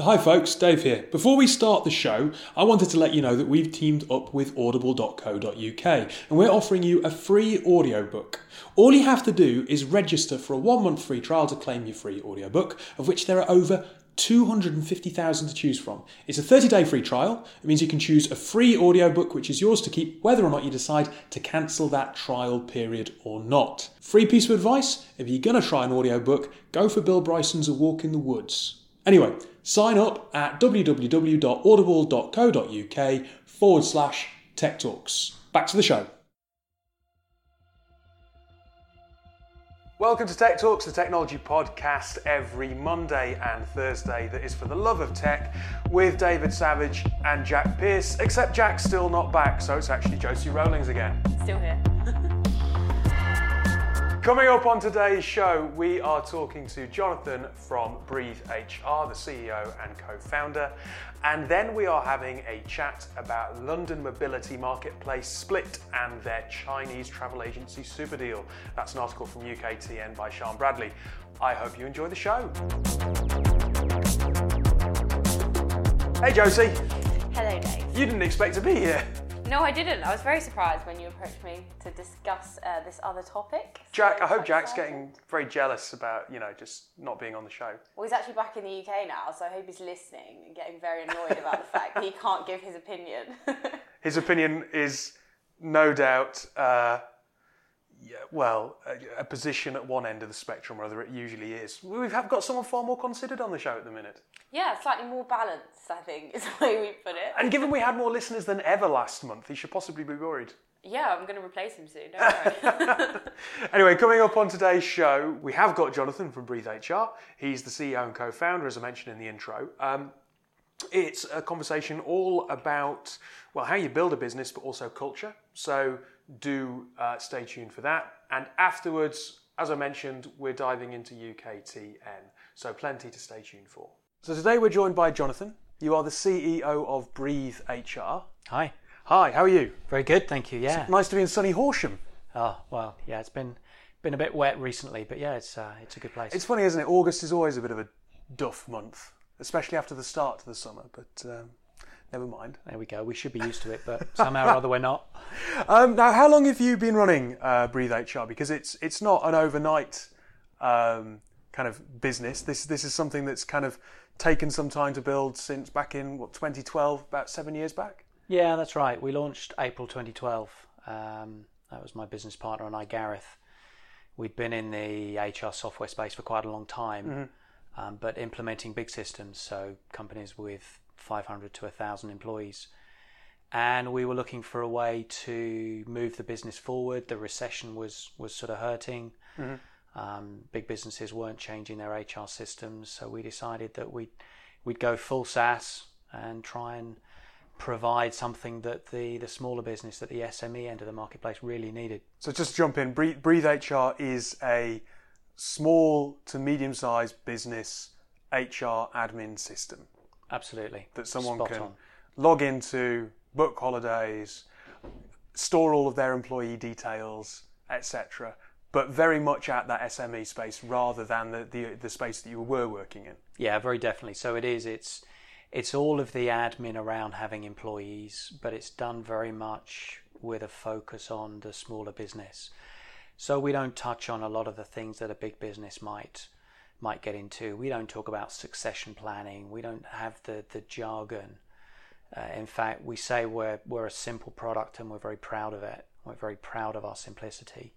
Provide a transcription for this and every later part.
Hi, folks, Dave here. Before we start the show, I wanted to let you know that we've teamed up with audible.co.uk and we're offering you a free audiobook. All you have to do is register for a one month free trial to claim your free audiobook, of which there are over 250,000 to choose from. It's a 30 day free trial. It means you can choose a free audiobook which is yours to keep whether or not you decide to cancel that trial period or not. Free piece of advice if you're going to try an audiobook, go for Bill Bryson's A Walk in the Woods. Anyway, sign up at www.audible.co.uk forward slash tech talks. Back to the show. Welcome to Tech Talks, the technology podcast every Monday and Thursday that is for the love of tech with David Savage and Jack Pierce, except Jack's still not back, so it's actually Josie Rowlings again. Still here. Coming up on today's show, we are talking to Jonathan from Breathe HR, the CEO and co founder. And then we are having a chat about London Mobility Marketplace Split and their Chinese travel agency super deal. That's an article from UKTN by Sean Bradley. I hope you enjoy the show. Hey Josie. Hello, Dave. You didn't expect to be here. No, I didn't. I was very surprised when you approached me to discuss uh, this other topic. Jack, So I hope Jack's exciting. getting very jealous about, you know, just not being on the show. Well, he's actually back in the UK now, so I hope he's listening and getting very annoyed about the fact that he can't give his opinion. His opinion is no doubt, uh, yeah, well, a, a position at one end of the spectrum, rather it usually is. We've have got someone far more considered on the show at the minute. yeah, slightly more balanced, I think, is the way we put it. And given we had more listeners than ever last month, he should possibly be worried. Yeah, I'm going to replace him soon. Don't worry. Anyway, coming up on today's show, we have got Jonathan from Breathe HR. He's the CEO and co founder, as I mentioned in the intro. Um, it's a conversation all about, well, how you build a business, but also culture. So do uh, stay tuned for that. And afterwards, as I mentioned, we're diving into UKTN. So plenty to stay tuned for. So today we're joined by Jonathan. You are the CEO of Breathe HR. Hi. Hi, how are you? Very good, thank you. Yeah. Nice to be in sunny Horsham. Oh well, yeah. It's been been a bit wet recently, but yeah, it's uh, it's a good place. It's funny, isn't it? August is always a bit of a duff month, especially after the start to the summer. But um, never mind. there we go. We should be used to it, but somehow or other we're not. Um, now, how long have you been running uh, Breathe HR? Because it's it's not an overnight um, kind of business. This this is something that's kind of taken some time to build since back in what 2012, about seven years back. Yeah, that's right. We launched April 2012. Um, that was my business partner and I, Gareth. We'd been in the HR software space for quite a long time, um, but implementing big systems, so companies with 500 to 1,000 employees. And we were looking for a way to move the business forward. The recession was, was sort of hurting. Um, big businesses weren't changing their HR systems, so we decided that we'd, we'd go full SaaS and try and provide something that the, the smaller business, that the SME end of the marketplace really needed. So just to jump in, Breathe, Breathe HR is a small to medium-sized business HR admin system. Absolutely. that someone Spot can on. log into, book holidays, store all of their employee details, etc. But very much at that SME space rather than the, the, the space that you were working in. Yeah, very definitely. So it is. It's it's all of the admin around having employees, but it's done very much with a focus on the smaller business. So we don't touch on a lot of the things that a big business might might get into. We don't talk about succession planning. We don't have the the jargon. Uh, in fact, we say we're we're a simple product and we're very proud of it. We're very proud of our simplicity.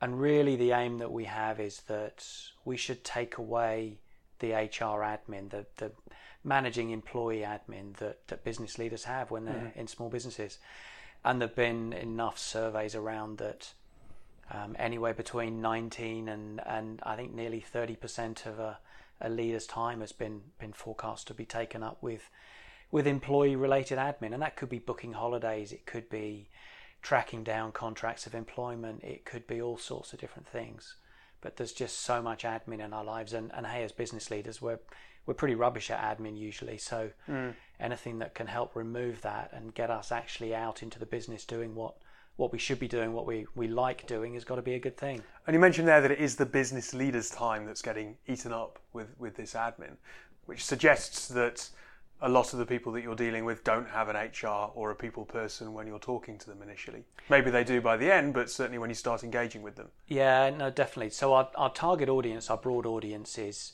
And really, the aim that we have is that we should take away the HR admin, the, the managing employee admin that, that business leaders have when they're in small businesses. And there have been enough surveys around that um, anywhere between 19 and, and I think nearly 30% of a, a leader's time has been, been forecast to be taken up with, with employee related admin. And that could be booking holidays, it could be tracking down contracts of employment, it could be all sorts of different things. But there's just so much admin in our lives, and, and hey, as business leaders, we're we're pretty rubbish at admin usually. So anything that can help remove that and get us actually out into the business doing what what we should be doing, what we, we like doing, has got to be a good thing. And you mentioned there that it is the business leaders' time that's getting eaten up with, with this admin. which suggests that a lot of the people that you're dealing with don't have an HR or a people person when you're talking to them initially. Maybe they do by the end, but certainly when you start engaging with them. Yeah, no, definitely. So our, our target audience, our broad audience is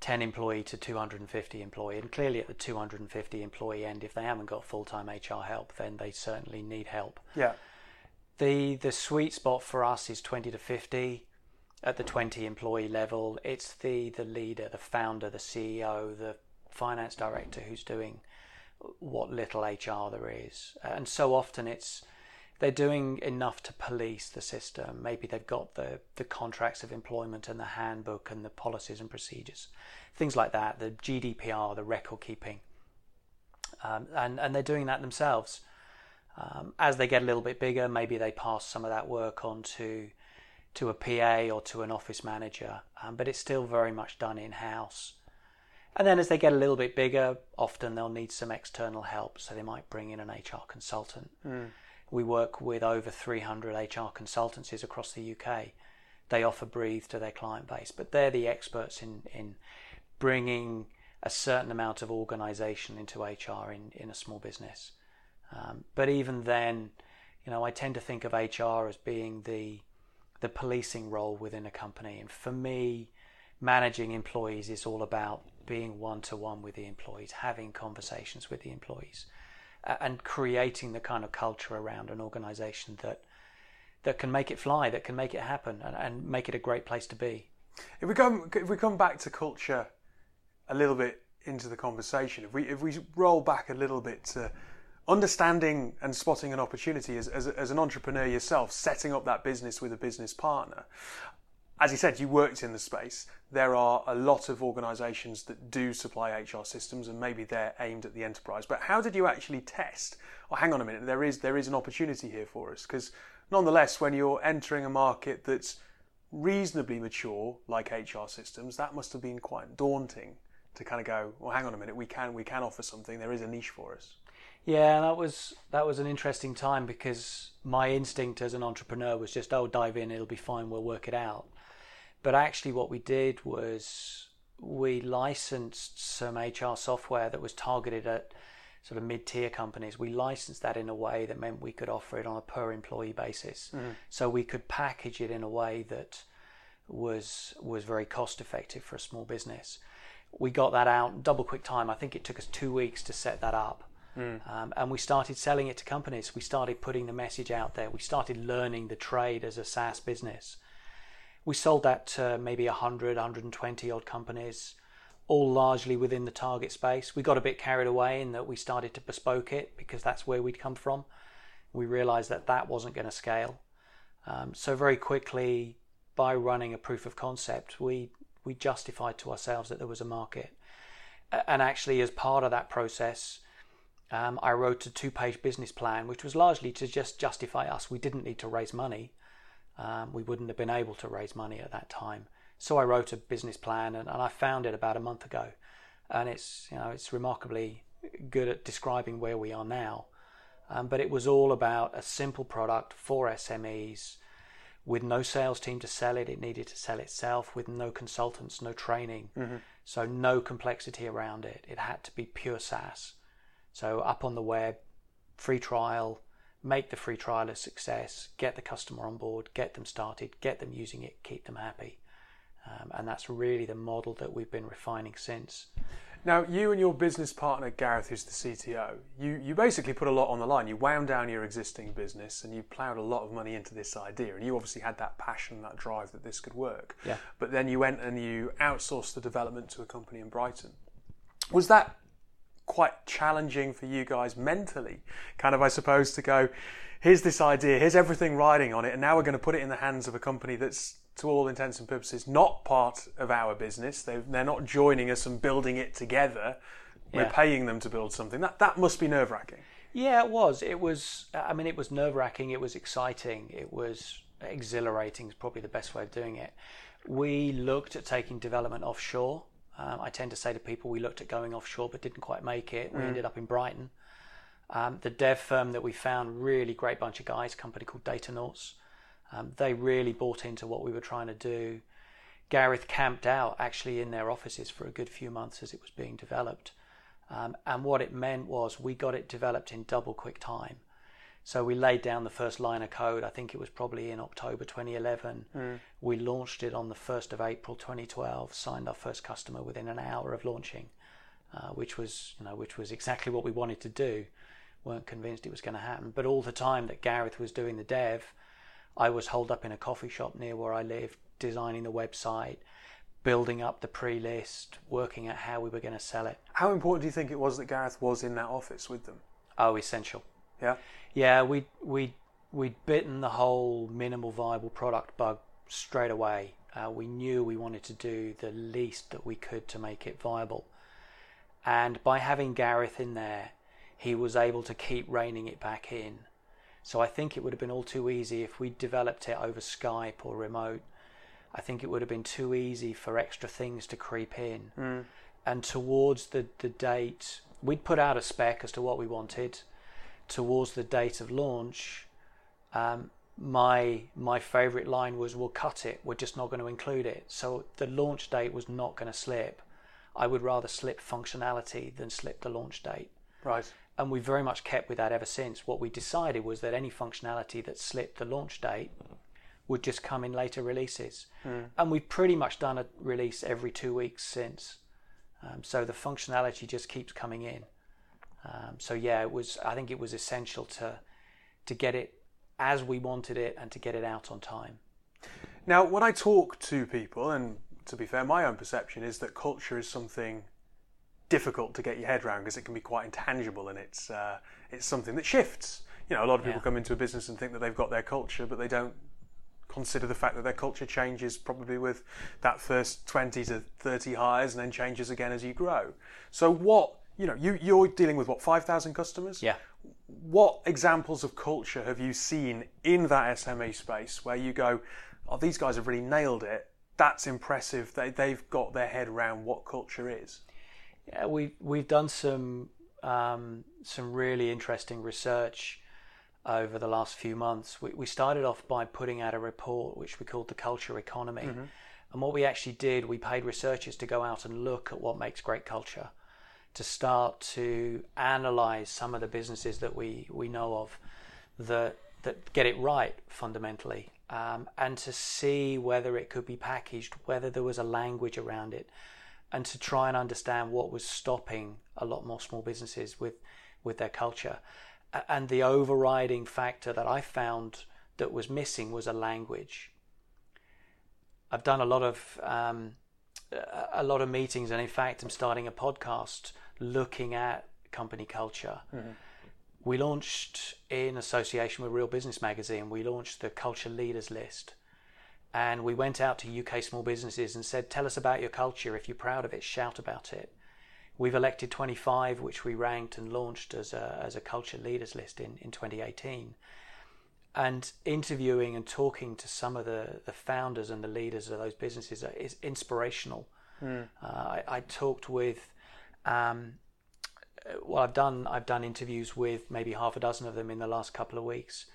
10 employee to 250 employee. And clearly at the 250 employee end, if they haven't got full-time HR help, then they certainly need help. Yeah. The, the sweet spot for us is 20 to 50 at the 20 employee level. It's the, the leader, the founder, the CEO, the finance director who's doing what little HR there is. And so often it's they're doing enough to police the system. Maybe they've got the, the contracts of employment and the handbook and the policies and procedures, things like that, the GDPR, the record keeping. Um, and, and they're doing that themselves. Um, as they get a little bit bigger, maybe they pass some of that work on to, to a PA or to an office manager, um, but it's still very much done in house. And then as they get a little bit bigger, often they'll need some external help. So they might bring in an HR consultant. Mm. We work with over 300 HR consultancies across the UK. They offer Breathe to their client base, but they're the experts in, in bringing a certain amount of organisation into HR in, in a small business. Um, but even then, you know, I tend to think of HR as being the the policing role within a company. And for me, managing employees is all about being one to one with the employees, having conversations with the employees, and creating the kind of culture around an organization that that can make it fly, that can make it happen, and, and make it a great place to be. If we come if we come back to culture a little bit into the conversation, if we if we roll back a little bit to understanding and spotting an opportunity as, as, as, an entrepreneur yourself, setting up that business with a business partner as you said, you worked in the space. There are a lot of organisations that do supply HR systems, and maybe they're aimed at the enterprise. But how did you actually test? Oh, hang on a minute. There is there is an opportunity here for us because, nonetheless, when you're entering a market that's reasonably mature, like HR systems, that must have been quite daunting to kind of go. Well, hang on a minute. We can we can offer something. There is a niche for us. Yeah, that was that was an interesting time because my instinct as an entrepreneur was just, oh, dive in, it'll be fine, we'll work it out. But actually, what we did was we licensed some HR software that was targeted at sort of mid-tier companies. We licensed that in a way that meant we could offer it on a per employee basis. Mm-hmm. So we could package it in a way that was was very cost effective for a small business. We got that out double quick time. I think it took us two weeks to set that up. Mm. Um, and we started selling it to companies. We started putting the message out there. We started learning the trade as a SaaS business. We sold that to maybe 100, 120 odd companies, all largely within the target space. We got a bit carried away in that we started to bespoke it because that's where we'd come from. We realized that that wasn't going to scale. Um, so very quickly, by running a proof of concept, we we justified to ourselves that there was a market. And actually, as part of that process, um, I wrote a two-page business plan, which was largely to just justify us. We didn't need to raise money um, we wouldn't have been able to raise money at that time. So I wrote a business plan and, and I found it about a month ago. And it's, you know, it's remarkably good at describing where we are now. Um, but it was all about a simple product for SMEs with no sales team to sell it. It needed to sell itself with no consultants, no training. Mm-hmm. So no complexity around it. It had to be pure SaaS. So up on the web, free trial, make the free trial a success, get the customer on board, get them started, get them using it, keep them happy. Um, and that's really the model that we've been refining since. Now, you and your business partner, Gareth, who's the CTO, you, you basically put a lot on the line. You wound down your existing business and you ploughed a lot of money into this idea. And you obviously had that passion, that drive that this could work. Yeah. But then you went and you outsourced the development to a company in Brighton. Was that quite challenging for you guys mentally, kind of, I suppose, to go, here's this idea, here's everything riding on it, and now we're going to put it in the hands of a company that's, to all intents and purposes, not part of our business. they are not joining us and building it together. We're paying them to build something. That that must be nerve wracking. Yeah, it was. It was. I mean, it was nerve wracking. It was exciting. It was exhilarating. Is probably the best way of doing it. We looked at taking development offshore. Um, I tend to say to people, we looked at going offshore but didn't quite make it. We mm. ended up in Brighton. Um, the dev firm that we found, really great bunch of guys, company called Datanauts. Um, they really bought into what we were trying to do. Gareth camped out actually in their offices for a good few months as it was being developed. Um, and what it meant was we got it developed in double quick time. So we laid down the first line of code. I think it was probably in October 2011. Mm. We launched it on the 1st of April 2012. Signed our first customer within an hour of launching, uh, which was you know which was exactly what we wanted to do. weren't convinced it was going to happen, but all the time that Gareth was doing the dev, I was holed up in a coffee shop near where I lived, designing the website, building up the pre-list, working at how we were going to sell it. How important do you think it was that Gareth was in that office with them? Oh, essential. Yeah. Yeah, we we we'd bitten the whole minimal viable product bug straight away. Uh, we knew we wanted to do the least that we could to make it viable, and by having Gareth in there, he was able to keep reining it back in. So I think it would have been all too easy if we developed it over Skype or remote. I think it would have been too easy for extra things to creep in. Mm. And towards the, the date, we'd put out a spec as to what we wanted towards the date of launch, um, my my favorite line was, "We'll cut it. We're just not going to include it." So the launch date was not going to slip. I would rather slip functionality than slip the launch date. Right. And we very much kept with that ever since. What we decided was that any functionality that slipped the launch date would just come in later releases. Mm. And we've pretty much done a release every two weeks since. Um, so the functionality just keeps coming in. Um, so yeah, it was. I think it was essential to to get it as we wanted it and to get it out on time. Now, when I talk to people, and to be fair, my own perception is that culture is something difficult to get your head around because it can be quite intangible and it's uh, it's something that shifts. You know, a lot of people yeah. come into a business and think that they've got their culture, but they don't consider the fact that their culture changes probably with that first 20 to 30 hires and then changes again as you grow. So what you know, you, you're dealing with what, 5,000 customers? Yeah. What examples of culture have you seen in that SME space where you go, oh, these guys have really nailed it? That's impressive. They, they've got their head around what culture is. Yeah, we've, we've done some, um, some really interesting research over the last few months. We, we started off by putting out a report which we called the Culture Economy. Mm-hmm. And what we actually did, we paid researchers to go out and look at what makes great culture to start to analyze some of the businesses that we, we know of that that get it right fundamentally, um, and to see whether it could be packaged, whether there was a language around it, and to try and understand what was stopping a lot more small businesses with with their culture. And the overriding factor that I found that was missing was a language. I've done a lot of um, a lot of meetings, and in fact, I'm starting a podcast looking at company culture. Mm-hmm. We launched in association with Real Business Magazine, we launched the Culture Leaders List. And we went out to UK small businesses and said, Tell us about your culture. If you're proud of it, shout about it. We've elected 25, which we ranked and launched as a, as a culture leaders list in, in 2018. And interviewing and talking to some of the, the founders and the leaders of those businesses is inspirational. Mm. Uh, I, I, talked with um, well, I've done I've done interviews with maybe half a dozen of them in the last couple of weeks,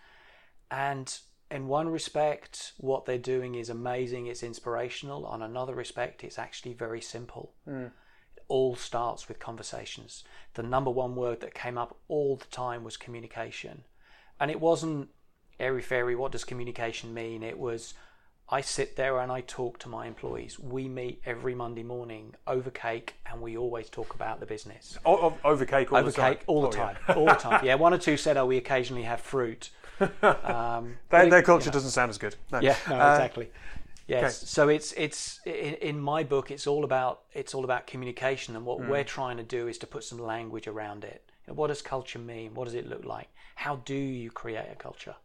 and in one respect, what they're doing is amazing. It's inspirational. On another respect, it's actually very simple. Mm. It all starts with conversations. The number one word that came up all the time was communication, and it wasn't airy fairy. What does communication mean? It was I sit there and I talk to my employees. We meet every Monday morning over cake, and we always talk about the business. O- over cake all over the time. cake all the oh, time, yeah. all the time. Yeah, one or two said, "Oh, we occasionally have fruit." Um, their, their, culture you know. doesn't sound as good. No. Yeah, no, uh, exactly. Yes. Okay. So it's it's in, in, my book, it's all about it's all about communication, and what mm. we're trying to do is to put some language around it. what does culture mean? What does it look like? How do you create a culture?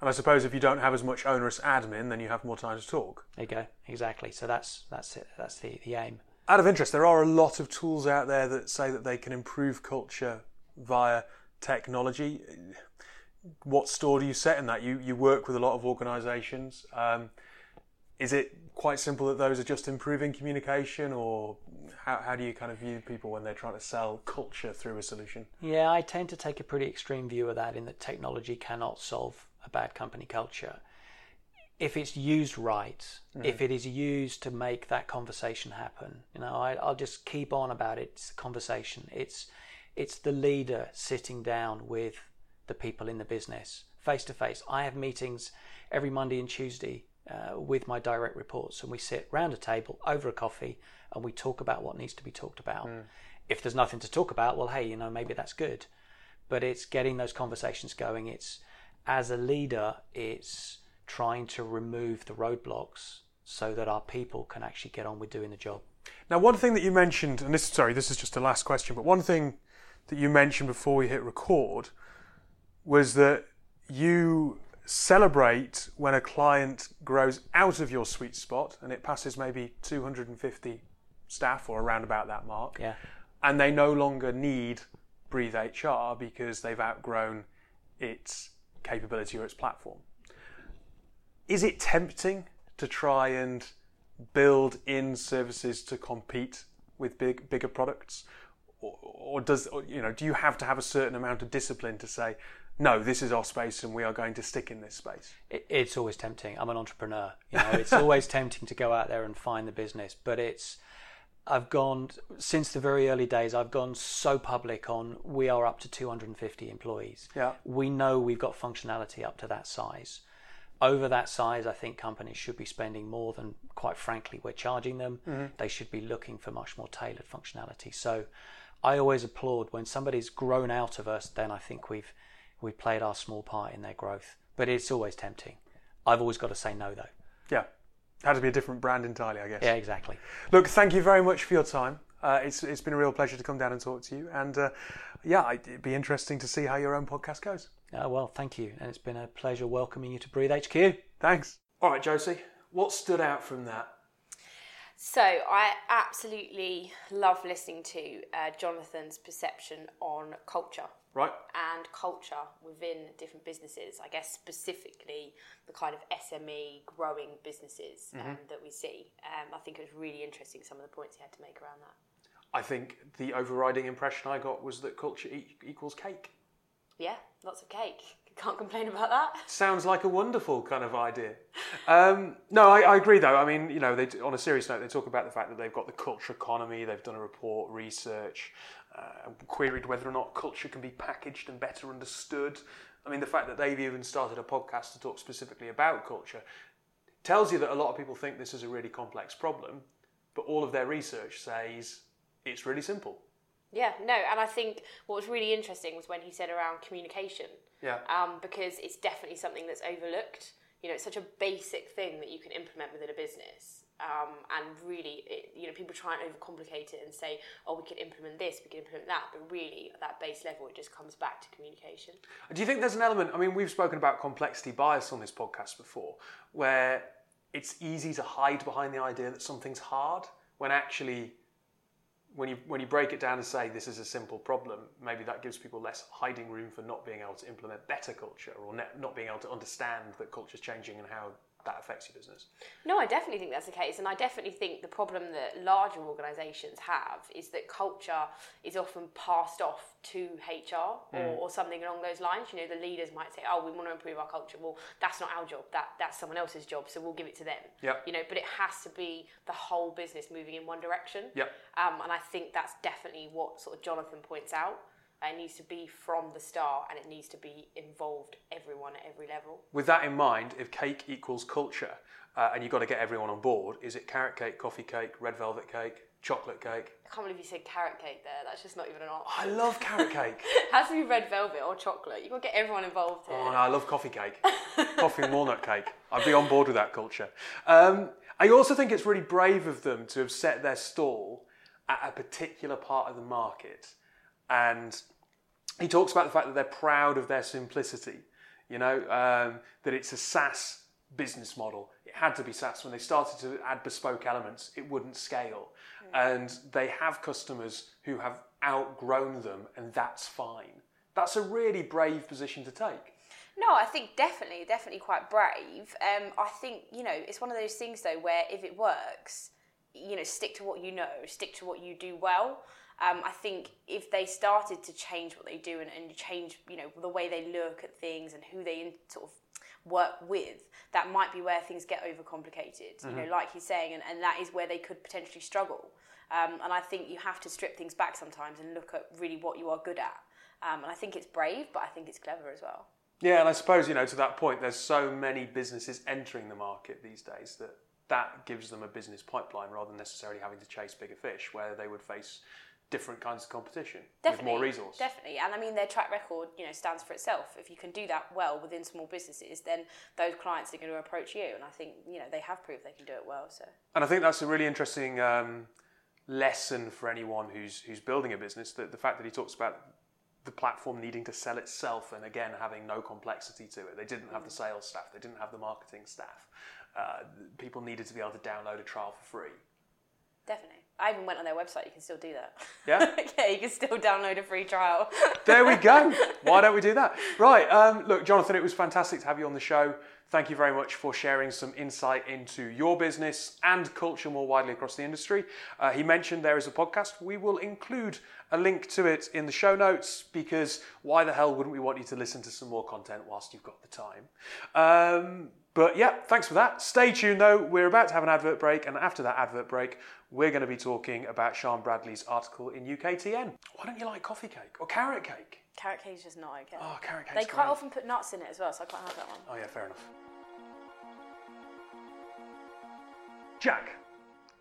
And I suppose if you don't have as much onerous admin, then you have more time to talk. There you go. Exactly. So that's that's it. That's the, the aim. Out of interest, there are a lot of tools out there that say that they can improve culture via technology. What store do you set in that? You you work with a lot of organisations. Um, is it quite simple that those are just improving communication, or how, how do you kind of view people when they're trying to sell culture through a solution? Yeah, I tend to take a pretty extreme view of that in that technology cannot solve a bad company culture. if it's used right, if it is used to make that conversation happen, you know, I, I'll just keep on about it. It's a conversation. It's it's the leader sitting down with the people in the business face to face. I have meetings every Monday and Tuesday uh, with my direct reports, and we sit round a table over a coffee and we talk about what needs to be talked about. If there's nothing to talk about, well, hey, you know, maybe that's good. But it's getting those conversations going. It's as a leader, it's trying to remove the roadblocks so that our people can actually get on with doing the job. Now, one thing that you mentioned, and this sorry, this is just a last question, but one thing that you mentioned before we hit record was that you celebrate when a client grows out of your sweet spot and it passes maybe 250 staff or around about that mark, Yeah. and they no longer need Breathe HR because they've outgrown its capability or its platform. Is it tempting to try and build in services to compete with big bigger products, or, or does or, you know do you have to have a certain amount of discipline to say no, this is our space and we are going to stick in this space? It's always tempting. I'm an entrepreneur. You know, it's always tempting to go out there and find the business, but it's. I've gone since the very early days. I've gone so public on we are up to 250 employees. Yeah. We know we've got functionality up to that size. Over that size, I think companies should be spending more than, quite frankly, we're charging them. Mm-hmm. They should be looking for much more tailored functionality. So, I always applaud when somebody's grown out of us. Then I think we've we've played our small part in their growth. But it's always tempting. I've always got to say no, though. Yeah, had to be a different brand entirely, I guess. Yeah, exactly. Look, thank you very much for your time. Uh, it's it's been a real pleasure to come down and talk to you, and uh, yeah, it'd be interesting to see how your own podcast goes. Uh, well, thank you, and it's been a pleasure welcoming you to Breathe HQ. Thanks. All right, Josie, what stood out from that? So I absolutely love listening to uh, Jonathan's perception on culture Right. and culture within different businesses. I guess specifically the kind of SME growing businesses um, that we see. Um, I think it was really interesting some of the points he had to make around that. I think the overriding impression I got was that culture e- equals cake. Yeah, lots of cake. Can't complain about that. Sounds like a wonderful kind of idea. Um, no, I, I agree though. I mean, you know, they, on a serious note, they talk about the fact that they've got the culture economy. They've done a report, research, uh, queried whether or not culture can be packaged and better understood. I mean, the fact that they've even started a podcast to talk specifically about culture tells you that a lot of people think this is a really complex problem, but all of their research says it's really simple. Yeah, no, and I think what was really interesting was when he said around communication. Yeah. um, because it's definitely something that's overlooked. You know, it's such a basic thing that you can implement within a business. Um, and really, it, you know, people try and overcomplicate it and say, oh, we can implement this, we can implement that. But really, at that base level, it just comes back to communication. Do you think there's an element? I mean, we've spoken about complexity bias on this podcast before, where it's easy to hide behind the idea that something's hard when actually, when you when you break it down and say this is a simple problem, maybe that gives people less hiding room for not being able to implement better culture or ne- not being able to understand that culture is changing and how that affects your business. No, I definitely think that's the case, and I definitely think the problem that larger organisations have is that culture is often passed off to HR or, or something along those lines. You know, the leaders might say, "Oh, we want to improve our culture." Well, that's not our job. That that's someone else's job, so we'll give it to them. Yep. You know, but it has to be the whole business moving in one direction. Yep. Um, and I think that's definitely what sort of Jonathan points out. It needs to be from the start, and it needs to be involved everyone at every level. With that in mind, if cake equals culture, uh, and you've got to get everyone on board, is it carrot cake, coffee cake, red velvet cake, chocolate cake? I can't believe you said carrot cake there. That's just not even an option. I love carrot cake. It has to be red velvet or chocolate. You've got to get everyone involved here. Oh, no, I love coffee cake. coffee and walnut cake. I'd be on board with that culture. Um, I also think it's really brave of them to have set their stall at a particular part of the market. And he talks about the fact that they're proud of their simplicity, you know, um, that it's a SaaS business model. It had to be SaaS. When they started to add bespoke elements, it wouldn't scale. And they have customers who have outgrown them, and that's fine. That's a really brave position to take. No, I think definitely, definitely quite brave. Um, I think you know it's one of those things though where if it works, you know, stick to what you know, stick to what you do well. Um, I think if they started to change what they do and, and change, you know, the way they look at things and who they in, sort of work with, that might be where things get overcomplicated. You know, like he's saying, and, and that is where they could potentially struggle. Um, and I think you have to strip things back sometimes and look at really what you are good at. Um, and I think it's brave, but I think it's clever as well. Yeah, and I suppose you know to that point, there's so many businesses entering the market these days that that gives them a business pipeline rather than necessarily having to chase bigger fish, where they would face different kinds of competition with more resource. Definitely, and I mean their track record, you know, stands for itself. If you can do that well within small businesses, then those clients are going to approach you, and I think you know they have proved they can do it well. So And I think that's a really interesting um, lesson for anyone who's who's building a business. That the fact that he talks about the platform needing to sell itself, and again having no complexity to it. They didn't have the sales staff. They didn't have the marketing staff. Uh, people needed to be able to download a trial for free. definitely, I even went on their website. You can still do that. Yeah? yeah, you can still download a free trial. There we go. Why don't we do that? Right. Um, look, Jonathan, it was fantastic to have you on the show. Thank you very much for sharing some insight into your business and culture more widely across the industry. Uh, he mentioned there is a podcast. We will include a link to it in the show notes because why the hell wouldn't we want you to listen to some more content whilst you've got the time? Um, but yeah, thanks for that. Stay tuned though. We're about to have an advert break, and after that advert break, we're going to be talking about Sean Bradley's article in UKTN. Why don't you like coffee cake or carrot cake? Carrot cake's just not okay. Oh, carrot they quite great. often put nuts in it as well, so I can't have that one. Oh, yeah, fair enough. Jack,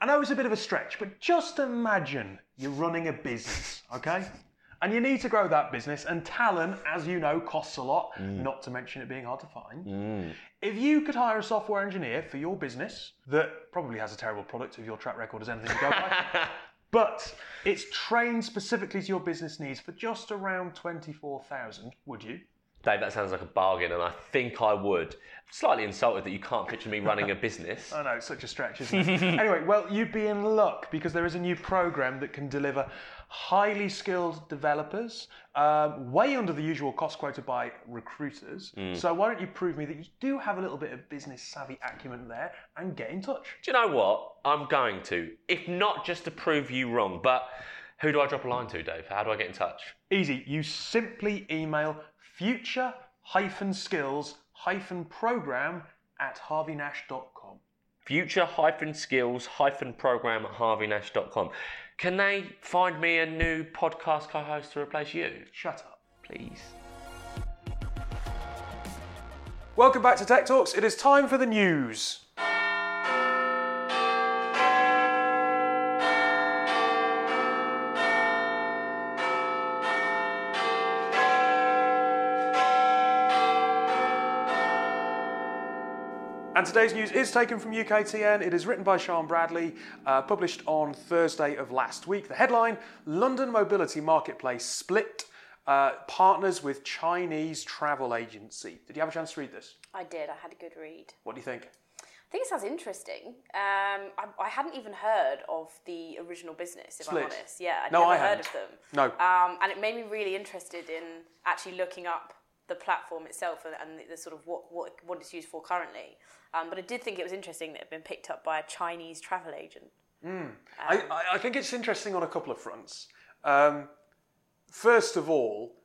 I know it's a bit of a stretch, but just imagine you're running a business, okay? And you need to grow that business, and talent, as you know, costs a lot, mm. not to mention it being hard to find. Mm. If you could hire a software engineer for your business that probably has a terrible product if your track record is anything to go by, but it's trained specifically to your business needs for just around 24,000, would you? Dave, that sounds like a bargain, and I think I would. Slightly insulted that you can't picture me running a business. I know, it's such a stretch, isn't it? anyway, well, you'd be in luck because there is a new program that can deliver highly skilled developers um, way under the usual cost quoted by recruiters. So why don't you prove me that you do have a little bit of business savvy acumen there and get in touch? Do you know what? I'm going to. If not just to prove you wrong, but who do I drop a line to, Dave? How do I get in touch? Easy. You simply email future skills program at harveynash.com. Future hyphen skills hyphen program at harveynash.com. Can they find me a new podcast co host to replace you? Shut up. Please. Welcome back to Tech Talks. It is time for the news. Today's news is taken from UKTN. It is written by Sean Bradley, uh, published on Thursday of last week. The headline London Mobility Marketplace split uh, partners with Chinese travel agency. Did you have a chance to read this? I did. I had a good read. What do you think? I think it sounds interesting. Um, I, I hadn't even heard of the original business, if Split. I'm honest. Yeah, I'd No, never I heard hadn't. of them. No. Um, and it made me really interested in actually looking up the platform itself and, and the, the sort of what, what, what it's used for currently. Um, but I did think it was interesting that it had been picked up by a Chinese travel agent. I, I, I think it's interesting on a couple of fronts. Um, first of all,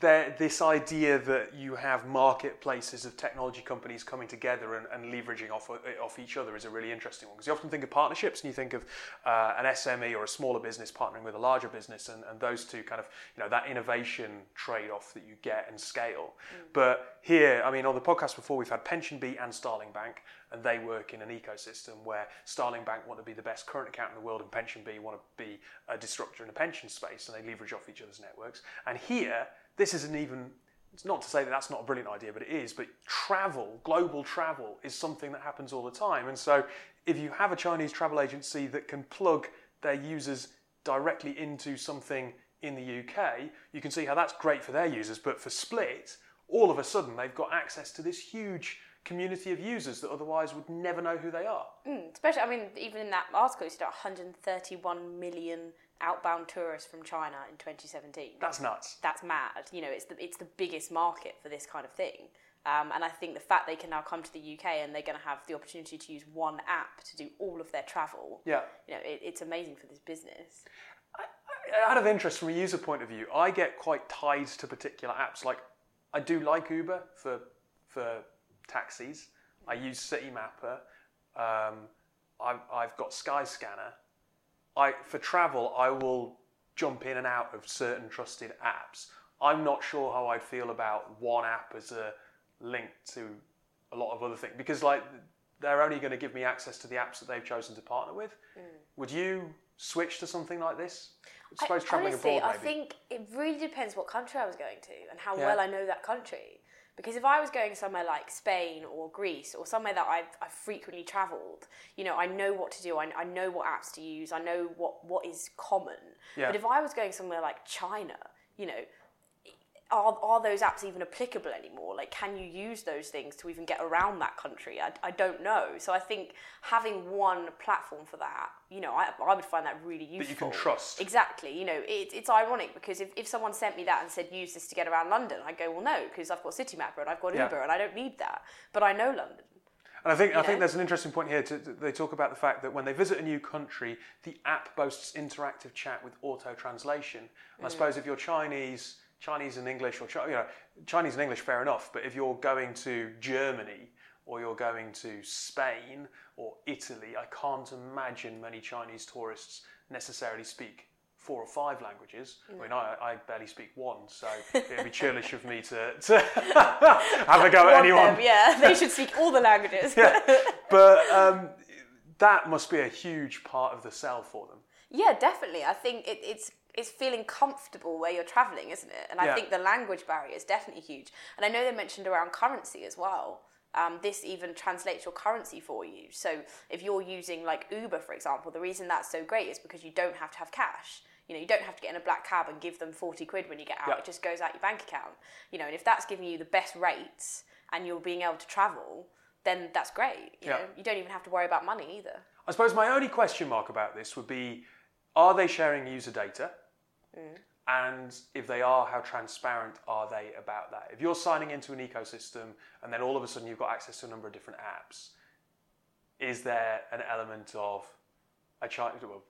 there, this idea that you have marketplaces of technology companies coming together and, and leveraging off, off each other is a really interesting one because you often think of partnerships and you think of uh, an SME or a smaller business partnering with a larger business and, and those two kind of, you know, that innovation trade off that you get and scale. But here, I mean, on the podcast before, we've had PensionBee and Starling Bank and they work in an ecosystem where Starling Bank want to be the best current account in the world and PensionBee want to be a disruptor in the pension space and they leverage off each other's networks. And here, this isn't even, it's not to say that that's not a brilliant idea, but it is. But travel, global travel, is something that happens all the time. And so if you have a Chinese travel agency that can plug their users directly into something in the UK, you can see how that's great for their users. But for Split, all of a sudden they've got access to this huge community of users that otherwise would never know who they are. Mm, especially, I mean, even in that article, it said 131 million outbound tourists from China in 2017. That's nuts. that's mad. You know, it's the it's the biggest market for this kind of thing. Um, and I think the fact they can now come to the UK and they're going to have the opportunity to use one app to do all of their travel. Yeah. You know, it, it's amazing for this business. Out of interest from a user point of view, I get quite tied to particular apps. Like I do like Uber for for taxis. I use Citymapper. Um, I've, I've got Skyscanner. I for travel, I will jump in and out of certain trusted apps. I'm not sure how I'd feel about one app as a link to a lot of other things because like they're only going to give me access to the apps that they've chosen to partner with. Mm. Would you switch to something like this? I I- suppose traveling honestly, abroad, I think it really depends what country I was going to and how Yeah. well I know that country. Because if I was going somewhere like Spain or Greece or somewhere that I've, I've frequently travelled, you know, I know what to do. I, I know what apps to use. I know what, what is common. Yeah. But if I was going somewhere like China, you know, are, are those apps even applicable anymore? Like, can you use those things to even get around that country? I, I don't know. So I think having one platform for that, you know, I, I would find that really useful. That you can trust. Exactly. You know, it, it's ironic because if, if someone sent me that and said, use this to get around London, I'd go, well, no, because I've got Citymapper and I've got Yeah. Uber and I don't need that. But I know London. And I think I know? think there's an interesting point here. To, to- they talk about the fact that when they visit a new country, the app boasts interactive chat with auto translation. And I Mm. suppose if you're Chinese, Chinese and English, or you know, Chinese and English, fair enough. But if you're going to Germany or you're going to Spain or Italy, I can't imagine many Chinese tourists necessarily speak four or five languages. I mean, I, I barely speak one, so it'd be churlish of me to, to have a go at anyone. them, yeah, they should speak all the languages. yeah. but um, that must be a huge part of the sell for them. Yeah, definitely. I think it, it's it's feeling comfortable where you're traveling, isn't it? And I Yeah. think the language barrier is definitely huge. And I know they mentioned around currency as well. Um, this even translates your currency for you. So if you're using like Uber, for example, the reason that's so great is because you don't have to have cash. You know, you don't have to get in a black cab and give them 40 quid when you get out. Yeah. It just goes out your bank account. You know, and if that's giving you the best rates and you're being able to travel, then that's great. You Yeah. know, you don't even have to worry about money either. I suppose my only question mark about this would be are they sharing user data? And if they are, how transparent are they about that? If you're signing into an ecosystem and then all of a sudden you've got access to a number of different apps, is there an element of a Chinese, well,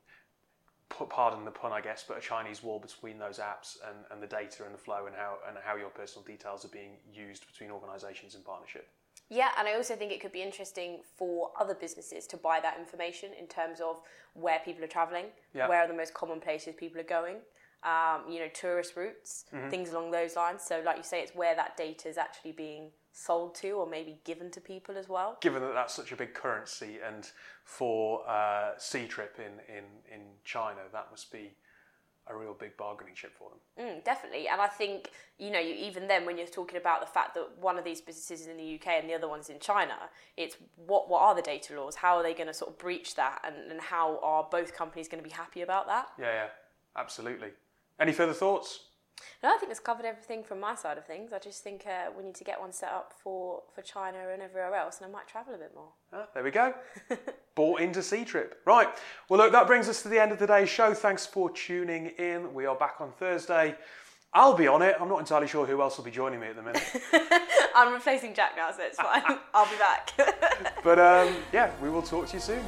pardon the pun, I guess, but a Chinese wall between those apps and, and the data and the flow and how, and how your personal details are being used between organisations in partnership? Yeah, and I also think it could be interesting for other businesses to buy that information in terms of where people are traveling, Yeah. where are the most common places people are going, um, you know, tourist routes, Mm-hmm. things along those lines. So, like you say, it's where that data is actually being sold to or maybe given to people as well. given that that's such a big currency, and for uh, Ctrip in, in, in China, that must be a real big bargaining chip for them. Mm, definitely, and I think you know, you, even then, when you're talking about the fact that one of these businesses is in the UK and the other one's in China, it's what what are the data laws? How are they going to sort of breach that, and, and how are both companies going to be happy about that? Yeah, yeah, absolutely. Any further thoughts? No, I think that's covered everything from my side of things. I just think uh, we need to get one set up for, for China and everywhere else, and I might travel a bit more. Ah, there we go. Bought into Ctrip. Right. Well, look, that brings us to the end of today's show. Thanks for tuning in. We are back on Thursday. I'll be on it. I'm not entirely sure who else will be joining me at the minute. I'm replacing Jack now, so it's fine. I'll be back. but um, yeah, we will talk to you soon.